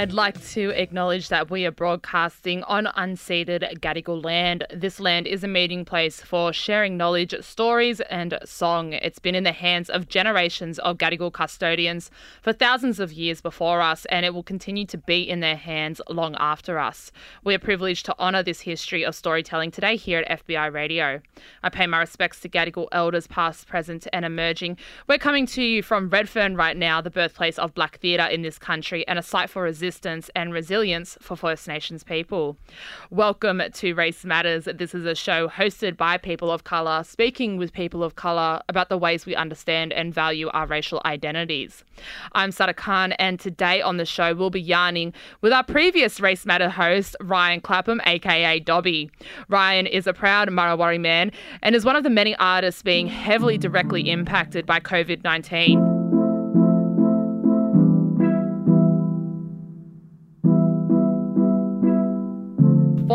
I'd like to acknowledge that we are broadcasting on unceded Gadigal land. This land is a meeting place for sharing knowledge, stories, and song. It's been in the hands of generations of Gadigal custodians for thousands of years before us, and it will continue to be in their hands long after us. We are privileged to honour this history of storytelling today here at FBI Radio. I pay my respects to Gadigal elders, past, present, and emerging. We're coming to you from Redfern right now, the birthplace of black theatre in this country and a site for resistance and resilience for First Nations people. Welcome to Race Matters. This is a show hosted by people of colour, speaking with people of colour about the ways we understand and value our racial identities. I'm Sada Khan, and today on the show we'll be yarning with our previous Race Matter host, Ryan Clapham, aka Dobby. Ryan is a proud Murrawarri man and is one of the many artists being heavily directly impacted by COVID 19.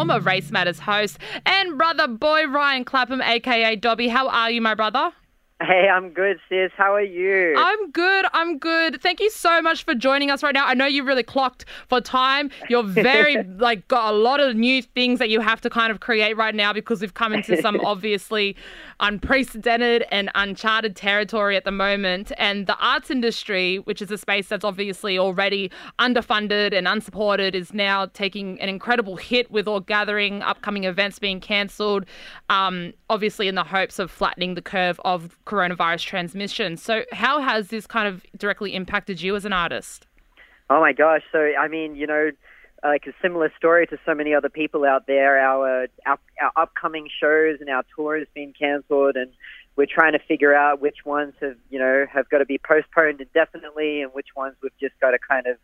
Former Race Matters host and brother boy Ryan Clapham, aka Dobby. How are you, my brother? Hey, I'm good, sis. How are you? I'm good. I'm good. Thank you so much for joining us right now. I know you've really clocked for time. You're very like got a lot of new things that you have to kind of create right now because we've come into some obviously unprecedented and uncharted territory at the moment. And the arts industry, which is a space that's obviously already underfunded and unsupported, is now taking an incredible hit with all gathering, upcoming events being cancelled. Um, obviously, in the hopes of flattening the curve of coronavirus transmission. So, how has this kind of directly impacted you as an artist? Oh my gosh! So I mean, you know, like a similar story to so many other people out there. Our our, our upcoming shows and our tour has been cancelled, and we're trying to figure out which ones have you know have got to be postponed indefinitely, and which ones we've just got to kind of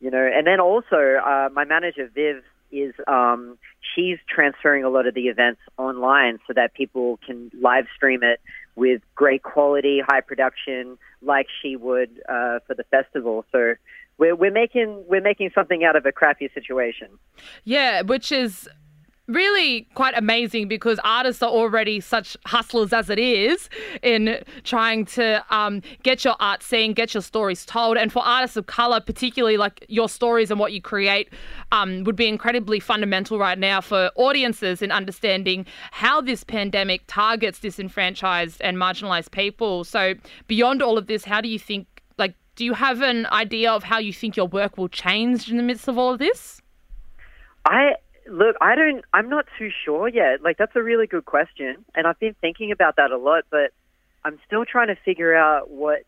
you know. And then also, uh, my manager Viv is um, she's transferring a lot of the events online so that people can live stream it with great quality, high production, like she would uh, for the festival. So we're we're making we're making something out of a crappy situation. Yeah, which is really quite amazing because artists are already such hustlers as it is in trying to um, get your art seen, get your stories told. And for artists of color, particularly like your stories and what you create, um, would be incredibly fundamental right now for audiences in understanding how this pandemic targets disenfranchised and marginalized people. So, beyond all of this, how do you think, like, do you have an idea of how you think your work will change in the midst of all of this? I look, I don't, I'm not too sure yet. Like, that's a really good question. And I've been thinking about that a lot, but I'm still trying to figure out what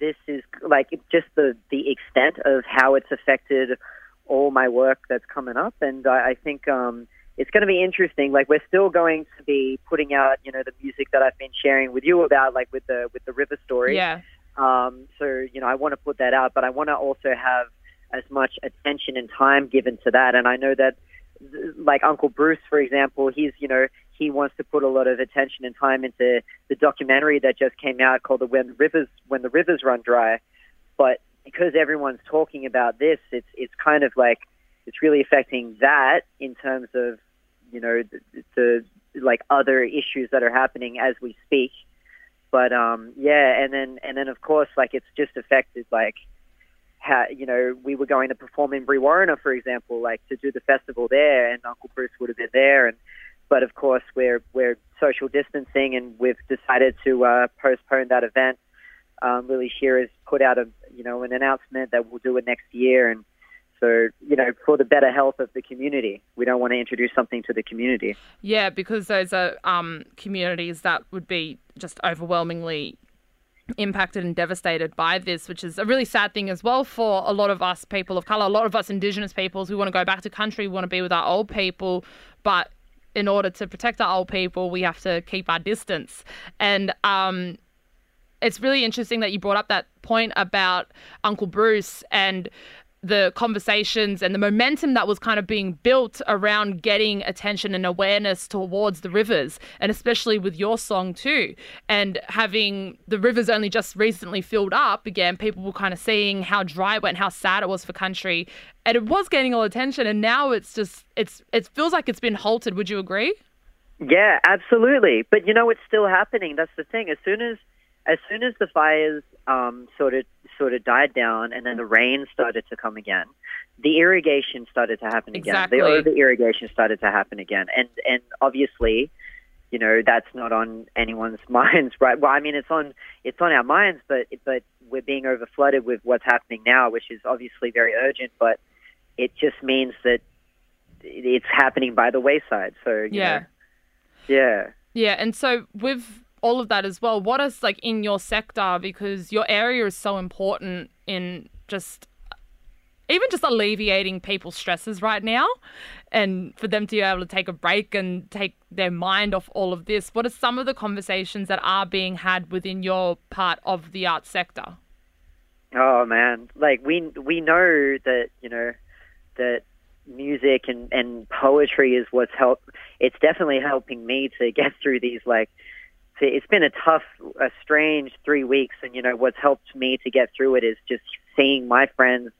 this is like, just the, the extent of how it's affected all my work that's coming up. And I, I think, um, it's going to be interesting. Like, we're still going to be putting out, you know, the music that I've been sharing with you about, like with the, with the river story. Yeah. Um, so, you know, I want to put that out, but I want to also have as much attention and time given to that. And I know that, like Uncle Bruce, for example, he's, you know, he wants to put a lot of attention and time into the documentary that just came out called the When Rivers When the Rivers Run Dry. But because everyone's talking about this, it's it's kind of like it's really affecting that in terms of, you know, the, the like other issues that are happening as we speak. But um, yeah, and then and then of course, like it's just affected like you know we were going to perform in Brewarrina, for example, like to do the festival there, and Uncle Bruce would have been there, and but of course we're we're social distancing, and we've decided to uh, postpone that event. Um, Lily Shear has put out a you know an announcement that we'll do it next year, and so you know for the better health of the community, we don't want to introduce something to the community. Yeah, because those are um, communities that would be just overwhelmingly impacted and devastated by this, which is a really sad thing as well for a lot of us people of colour, a lot of us Indigenous peoples. We want to go back to country, we want to be with our old people, but in order to protect our old people, we have to keep our distance. And um, it's really interesting that you brought up that point about Uncle Bruce and the conversations and the momentum that was kind of being built around getting attention and awareness towards the rivers, and especially with your song too. And having the rivers only just recently filled up again, people were kind of seeing how dry it went, how sad it was for country, and it was gaining all attention. And now it's just it's it feels like it's been halted. Would you agree? Yeah, absolutely. But you know, it's still happening. That's the thing. As soon as as soon as the fires um, sort of sort of died down, and then the rain started to come again, the irrigation started to happen again. Exactly. The over irrigation started to happen again, and and obviously, you know, that's not on anyone's minds, right? Well, I mean, it's on it's on our minds, but but we're being over flooded with what's happening now, which is obviously very urgent. But it just means that it's happening by the wayside. So you Yeah. know, yeah. Yeah, and so with all of that as well, what is like in your sector because your area is so important in just even just alleviating people's stresses right now and for them to be able to take a break and take their mind off all of this. What are some of the conversations that are being had within your part of the arts sector? Oh man, like we we know that you know that music and and poetry is what's help. It's definitely helping me to get through these like. It's been a tough, a strange three weeks, and you know what's helped me to get through it is just seeing my friends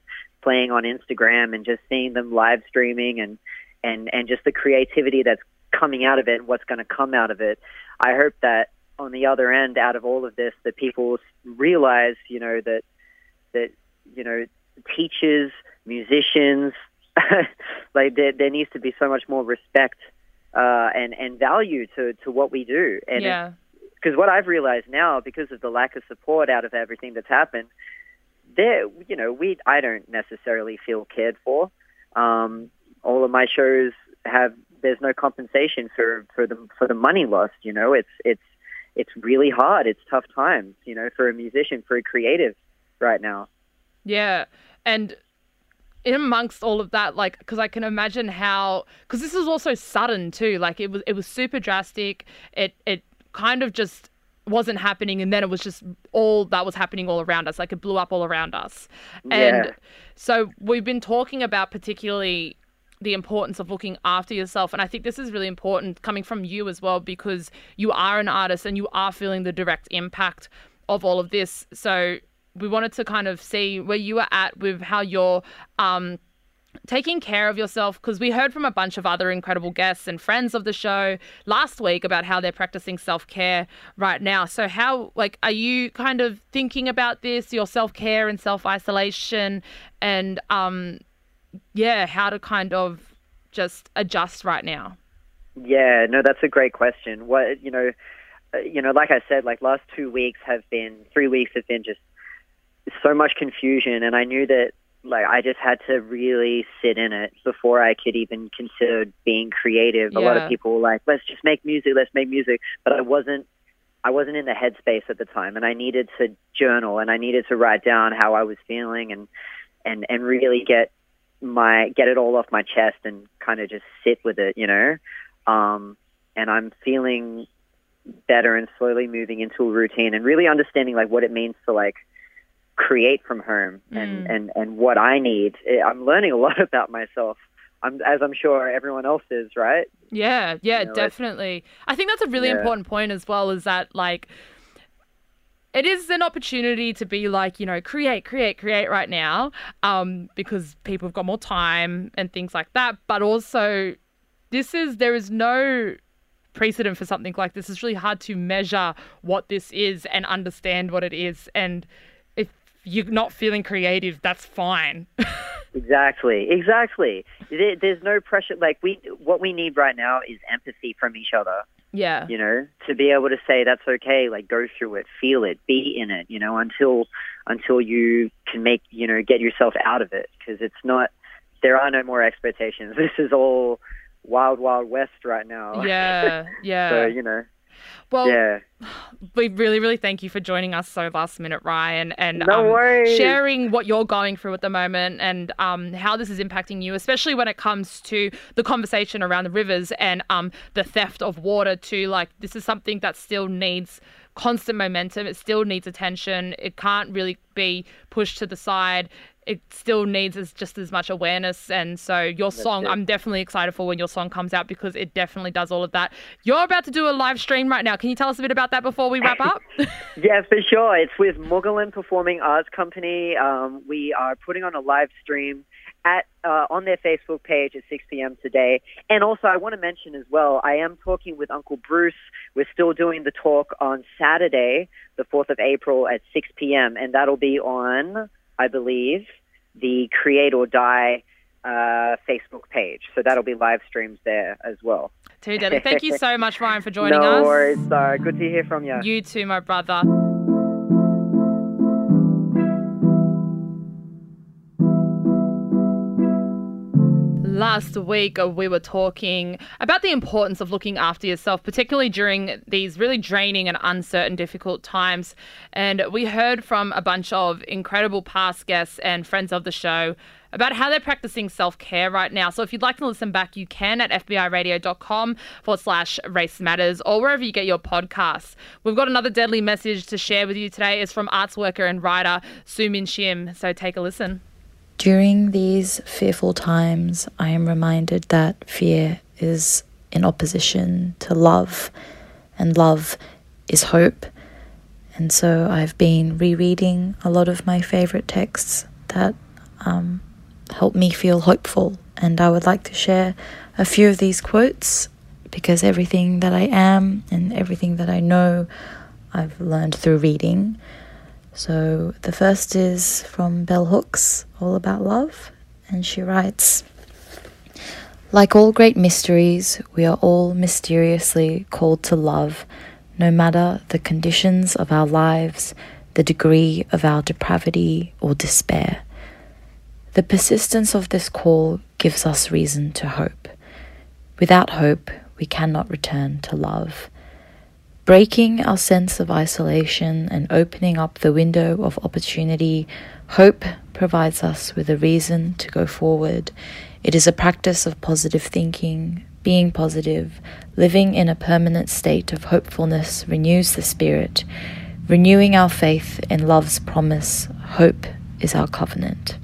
playing on Instagram and just seeing them live streaming and and and just the creativity that's coming out of it and what's going to come out of it. I hope that on the other end, out of all of this, that people realize, you know, that that you know teachers, musicians, like there, there needs to be so much more respect uh, and and value to to what we do. And yeah. Because what I've realized now, because of the lack of support out of everything that's happened, there, you know, we I don't necessarily feel cared for. Um, all of my shows have there's no compensation for for the for the money lost. You know, it's it's it's really hard. It's tough times. You know, for a musician, for a creative, right now. Yeah. And in amongst all of that, like, because I can imagine how, because this is also sudden too. Like, it was it was super drastic. It it kind of just wasn't happening, and then it was just all that was happening all around us. Like, it blew up all around us. And Yeah. so we've been talking about particularly the importance of looking after yourself. And I think this is really important coming from you as well, because you are an artist and you are feeling the direct impact of all of this. So we wanted to kind of see where you are at with how you're um, taking care of yourself because we heard from a bunch of other incredible guests and friends of the show last week about how they're practicing self-care right now. So how like are you kind of thinking about this your self-care and self-isolation? And um yeah how to kind of just adjust right now? Yeah, no, that's a great question. What you know, uh, you know, like I said, like last two weeks have been three weeks have been just so much confusion, and I knew that like I just had to really sit in it before I could even consider being creative. A lot of people were like, "Let's just make music, let's make music," but I wasn't. I wasn't in the headspace at the time, and I needed to journal and I needed to write down how I was feeling and and and really get my get it all off my chest and kind of just sit with it, you know. Um, and I'm feeling better and slowly moving into a routine and really understanding like what it means to like create from home and Mm. and and what I need. Eh, I'm learning a lot about myself. I'm as I'm sure everyone else is, right? Yeah, yeah, You know, definitely. I think that's a really Yeah. important point as well is that like it is an opportunity to be like, you know, create, create, create right now um because people have got more time and things like that, but also this is there is no precedent for something like this. It's really hard to measure what this is and understand what it is and you're not feeling creative, that's fine. Exactly, exactly. There's no pressure. Like we, what we need right now is empathy from each other. yeah. you know, to be able to say that's okay, like go through it, feel it, be in it, you know, until until you can make, you know, get yourself out of it because it's not there are no more expectations. This is all wild wild west right now. Yeah, yeah. so, you know, well, yeah. we really, really thank you for joining us so last minute, Ryan, and No um, sharing what you're going through at the moment and um, how this is impacting you, especially when it comes to the conversation around the rivers and um, the theft of water. Too, like this is something that still needs constant momentum. It still needs attention. It can't really be pushed to the side. It still needs as, just as much awareness. And so, your song, it. I'm definitely excited for when your song comes out because it definitely does all of that. You're about to do a live stream right now. Can you tell us a bit about that before we wrap up? Yeah, for sure. It's with Moogahlin Performing Arts Company. Um, we are putting on a live stream at uh, on their Facebook page at 6 p.m. today. And also, I want to mention as well, I am talking with Uncle Bruce. We're still doing the talk on Saturday, the 4th of April at 6 p.m. And that'll be on, I believe, the Create or Die uh, Facebook page. So that'll be live streams there as well. Too deadly. Thank you so much, Ryan, for joining no us. No worries. Uh, good to hear from you. You too, my brother. Last week, uh, we were talking about the importance of looking after yourself, particularly during these really draining and uncertain, difficult times. And we heard from a bunch of incredible past guests and friends of the show about how they're practicing self care right now. So if you'd like to listen back, you can at fbiradio.com forward slash race matters or wherever you get your podcasts. We've got another deadly message to share with you today. is from arts worker and writer Sue Min Shim. So take a listen. During these fearful times, I am reminded that fear is in opposition to love, and love is hope. And so I've been rereading a lot of my favorite texts that um, help me feel hopeful. And I would like to share a few of these quotes because everything that I am and everything that I know, I've learned through reading. So the first is from Bell Hooks, All About Love, and she writes Like all great mysteries, we are all mysteriously called to love, no matter the conditions of our lives, the degree of our depravity or despair. The persistence of this call gives us reason to hope. Without hope, we cannot return to love. Breaking our sense of isolation and opening up the window of opportunity, hope provides us with a reason to go forward. It is a practice of positive thinking, being positive, living in a permanent state of hopefulness renews the spirit. Renewing our faith in love's promise, hope is our covenant.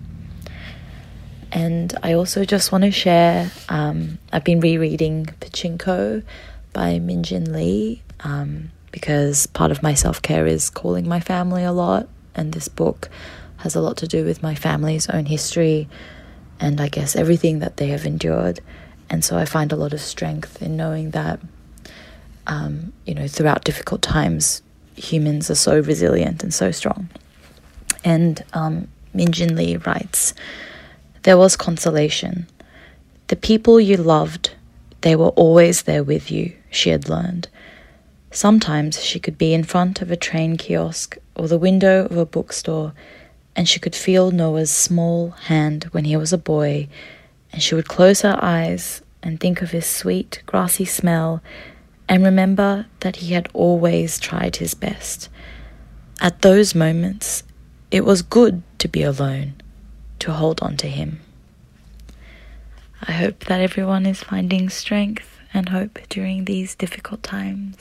And I also just want to share um, I've been rereading Pachinko by Min Jin Lee um, because part of my self care is calling my family a lot, and this book has a lot to do with my family's own history and I guess everything that they have endured. And so I find a lot of strength in knowing that, um, you know, throughout difficult times, humans are so resilient and so strong. And um, Min Jin Lee writes, There was consolation. The people you loved, they were always there with you, she had learned. Sometimes she could be in front of a train kiosk or the window of a bookstore, and she could feel Noah's small hand when he was a boy, and she would close her eyes and think of his sweet, grassy smell and remember that he had always tried his best. At those moments, it was good to be alone, to hold on to him. I hope that everyone is finding strength and hope during these difficult times.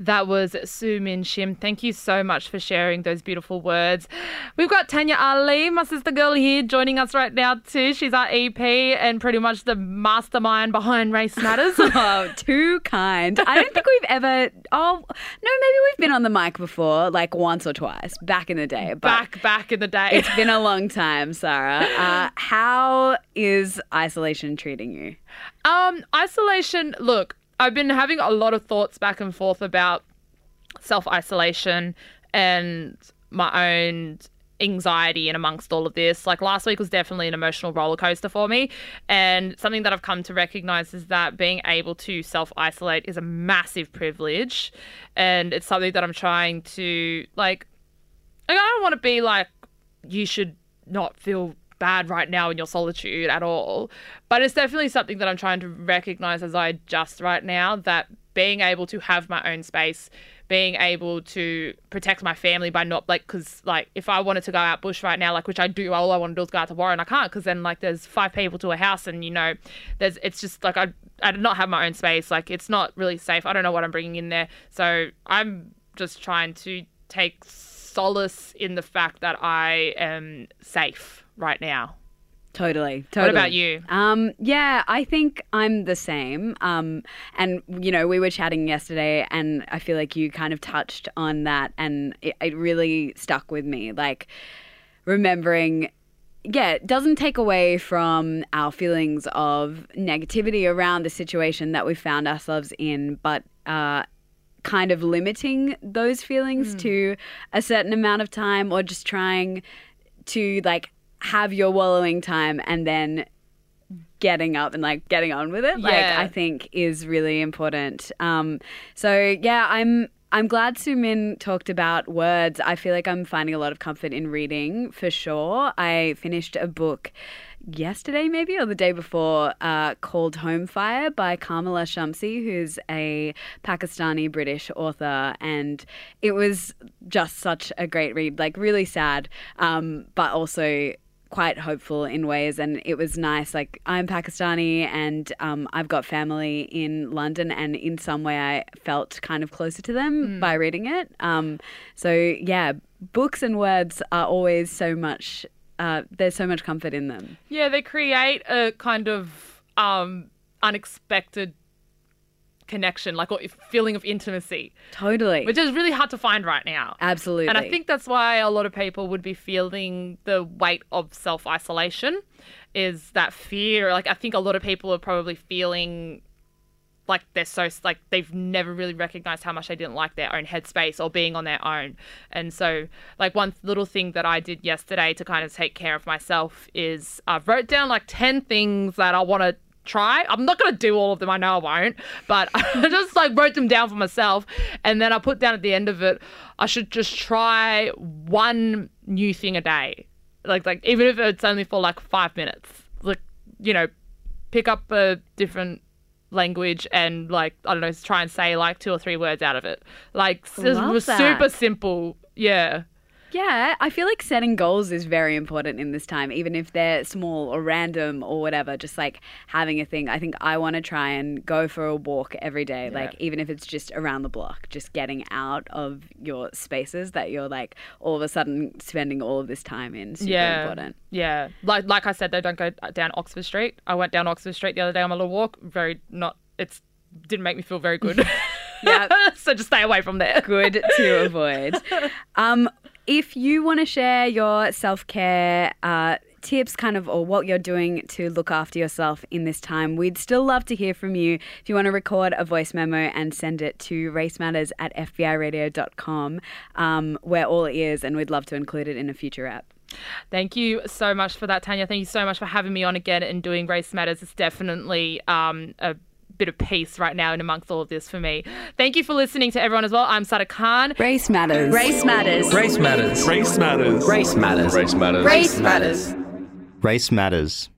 That was Sue Min Shim. Thank you so much for sharing those beautiful words. We've got Tanya Ali, my sister girl here, joining us right now too. She's our EP and pretty much the mastermind behind Race Matters. Oh, too kind. I don't think we've ever. Oh, no, maybe we've been on the mic before, like once or twice back in the day. But back, back in the day. it's been a long time, Sarah. Uh, how is isolation treating you? Um, isolation. Look, I've been having a lot of thoughts back and forth about self isolation and my own anxiety and amongst all of this. Like last week was definitely an emotional roller coaster for me. And something that I've come to recognize is that being able to self isolate is a massive privilege. And it's something that I'm trying to like like, I don't want to be like, you should not feel bad right now in your solitude at all. But it's definitely something that I'm trying to recognize as I adjust right now that being able to have my own space, being able to protect my family by not like because like if I wanted to go out bush right now, like which I do, all I want to do is go out to Warren. I can't because then like there's five people to a house, and you know, there's it's just like I I do not have my own space. Like it's not really safe. I don't know what I'm bringing in there, so I'm just trying to take solace in the fact that I am safe right now. Totally, totally. What about you? Um, yeah, I think I'm the same. Um, and you know, we were chatting yesterday, and I feel like you kind of touched on that, and it, it really stuck with me. Like remembering, yeah, it doesn't take away from our feelings of negativity around the situation that we found ourselves in, but uh, kind of limiting those feelings to a certain amount of time, or just trying to like have your wallowing time and then getting up and like getting on with it like i think is really important. Um so yeah i'm i'm glad sumin talked about words. I feel like i'm finding a lot of comfort in reading for sure. I finished a book yesterday maybe or the day before uh, called home fire by kamila shamsie who's a pakistani british author. And it was just such a great read like really sad um, but also quite hopeful in ways and it was nice. Like i'm pakistani and um, i've got family in london and in some way i felt kind of closer to them by reading it. Um, so yeah books and words are always so much uh, there's so much comfort in them. Yeah, they create a kind of um, unexpected connection, like a feeling of intimacy, totally which is really hard to find right now. absolutely And I think that's why a lot of people would be feeling the weight of self isolation, is that fear. Like I think a lot of people are probably feeling like they're so like they've never really recognized how much they didn't like their own headspace or being on their own. And so, like one little thing that I did yesterday to kind of take care of myself is I wrote down like ten things that I want to try. I'm not going to do all of them. I know I won't, but I just like wrote them down for myself, and then I put down at the end of it, I should just try one new thing a day, like like even if it's only for like five minutes, like you know, pick up a different language and like I don't know, try and say like two or three words out of it. Like it was that. super simple. Yeah. Yeah, I feel like setting goals is very important in this time, even if they're small or random or whatever. Just like having a thing. I think I want to try and go for a walk every day, like even if it's just around the block, just getting out of your spaces that you're like all of a sudden spending all of this time in. Super yeah. important. Yeah. Like like I said, they don't go down Oxford Street. I went down Oxford Street the other day on my little walk. Very not. It's didn't make me feel very good. Yeah. so just stay away from there. good to avoid. Um, if you want to share your self care uh, tips, kind of, or what you're doing to look after yourself in this time, we'd still love to hear from you. If you want to record a voice memo and send it to racematters at fbiradio.com, um, we're all ears and we'd love to include it in a future app. Thank you so much for that, Tanya. Thank you so much for having me on again and doing Race Matters. It's definitely um, a bit of peace right now in amongst all of this for me. Thank you for listening to everyone as well. I'm Sada Khan. Race matters. Race matters. Race matters. Race matters. Race matters. Race matters. Race matters. Race matters.